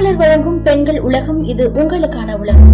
மாமலர் வழங்கும் பெண்கள் உலகம் இது உங்களுக்கான உலகம்.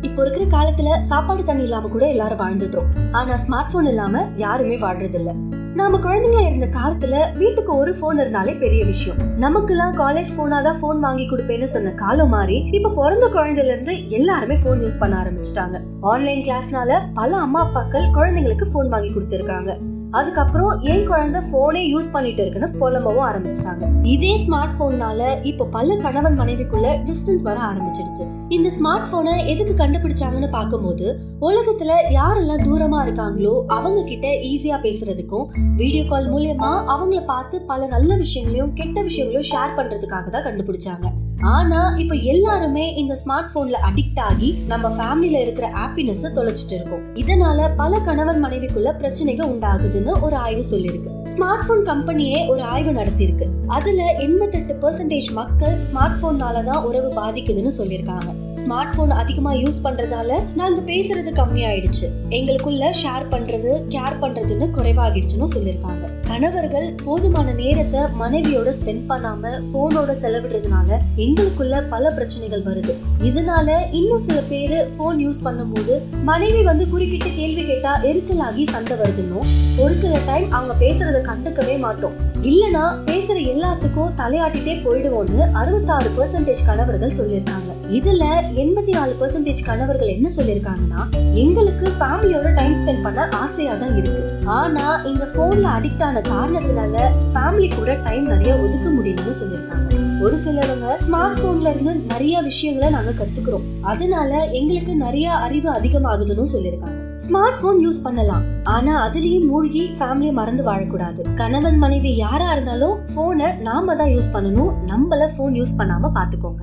இப்போ இருக்கிற காலத்துல சாப்பாடு தண்ணி இல்லாம கூட எல்லாரும் வாழ்ந்துட்டோம். ஆனா ஸ்மார்ட் போன் இல்லாம யாருமே வாழ்றது இல்ல நாம குழந்தைங்களா இருந்த காலத்துல வீட்டுக்கு ஒரு போன் இருந்தாலே பெரிய விஷயம். நமக்கெல்லாம் காலேஜ் போனாதான் போன் வாங்கி கொடுப்பேன்னு சொன்ன காலம் மாறி இப்ப பிறந்த குழந்தையில இருந்து எல்லாருமே போன் யூஸ் பண்ண ஆரம்பிச்சிட்டாங்க. ஆன்லைன் கிளாஸ்னால பல அம்மா அப்பாக்கள் குழந்தைங்களுக்கு போன் வாங்கி கொடுத்திருக்காங்க. அதுக்கப்புறம் என் குழந்தை போனே யூஸ் பண்ணிட்டு இருக்குன்னு புலம்பவும் ஆரம்பிச்சிட்டாங்க. இதே ஸ்மார்ட் போன்னால இப்ப பல கணவன் மனைவிக்குள்ள டிஸ்டன்ஸ் வர ஆரம்பிச்சிடுச்சு. இந்த ஸ்மார்ட் போனை எதுக்கு கண்டுபிடிச்சாங்கன்னு பார்க்கும்போது உலகத்துல யாரெல்லாம் தூரமா இருக்காங்களோ அவங்க கிட்ட ஈஸியா பேசுறதுக்கும் வீடியோ கால் மூலியமா அவங்கள பார்த்து பல நல்ல விஷயங்களையும் கெட்ட விஷயங்களையும் ஷேர் பண்றதுக்காக தான் கண்டுபிடிச்சாங்க. ஆனா இப்ப எல்லாருமே இந்த ஸ்மார்ட் போன்ல அடிக்ட் ஆகி நம்ம ஃபேமிலில இருக்கிற ஹாப்பினஸ் தொலைச்சிட்டு இருக்கோம். இதனால பல கணவன் மனைவிக்குள்ள பிரச்சனைகள் உண்டாகுதுன்னு ஒரு ஆய்வு சொல்லியிருக்கு. ஸ்மார்ட் போன் கம்பெனியே ஒரு ஆய்வு நடத்தியிருக்கு. அதுல எண்பத்தெட்டு பெர்சன்டேஜ் மக்கள் ஸ்மார்ட் போன்னால தான் உறவு பாதிக்குதுன்னு சொல்லியிருக்காங்க. ஸ்மார்ட் போன் அதிகமாக யூஸ் பண்ணுறதால நாங்கள் பேசுறது கம்மியாயிடுச்சு. எங்களுக்குள்ள ஷேர் பண்ணுறது கேர் பண்ணுறதுன்னு குறைவாகிடுச்சுன்னு சொல்லியிருக்காங்க. கணவர்கள் போதுமான நேரத்தை மனைவியோட ஸ்பெண்ட் பண்ணாம போனோட செலவிடுறதுனால எங்களுக்குள்ள பல பிரச்சனைகள் வருது. இதனால இன்னும் சில பேரு போன் யூஸ் பண்ணும்போது மனைவி வந்து குறுக்கிட்டு கேள்வி கேட்டா எரிச்சலாகி சண்டை வருதுன்னும் ஒரு சில டைம் அவங்க பேசுறத கண்டுக்கவே மாட்டோம். இல்லனா பேசுற எல்லாத்துக்கும் தலையாட்டிட்டே போயிடுவோம்னு அறுபத்தாறு பெர்சன்டேஜ் கணவர்கள் சொல்லியிருக்காங்க. இதுல எண்பத்தி நாலு பெர்சன்டேஜ் கணவர்கள் என்ன சொல்லியிருக்காங்கன்னா எங்களுக்கு ஃபேமிலியோட டைம் ஸ்பெண்ட் பண்ண ஆசையா தான் இருக்கு. ஆனா இந்த போன்ல அடிக்ட் ஆன காரணத்தினால ஃபேமிலி கூட டைம் நிறைய ஒதுக்க முடியலன்னு சொல்லியிருக்காங்க ஒரு சிலருங்க ஸ்மார்ட் போன்ல இருந்து நிறைய விஷயங்களை நாங்க கத்துக்கிறோம். அதனால எங்களுக்கு நிறைய அறிவு அதிகமாகுதுன்னு சொல்லியிருக்காங்க ஸ்மார்ட் போன் யூஸ் பண்ணலாம். ஆனா அதுலயும் மூழ்கி ஃபேமிலியை மறந்து வாழக்கூடாது. கணவன் மனைவி யாரா இருந்தாலும் போனை நாம தான் யூஸ் பண்ணணும். நம்மள போன் யூஸ் பண்ணாம பாத்துக்கோங்க.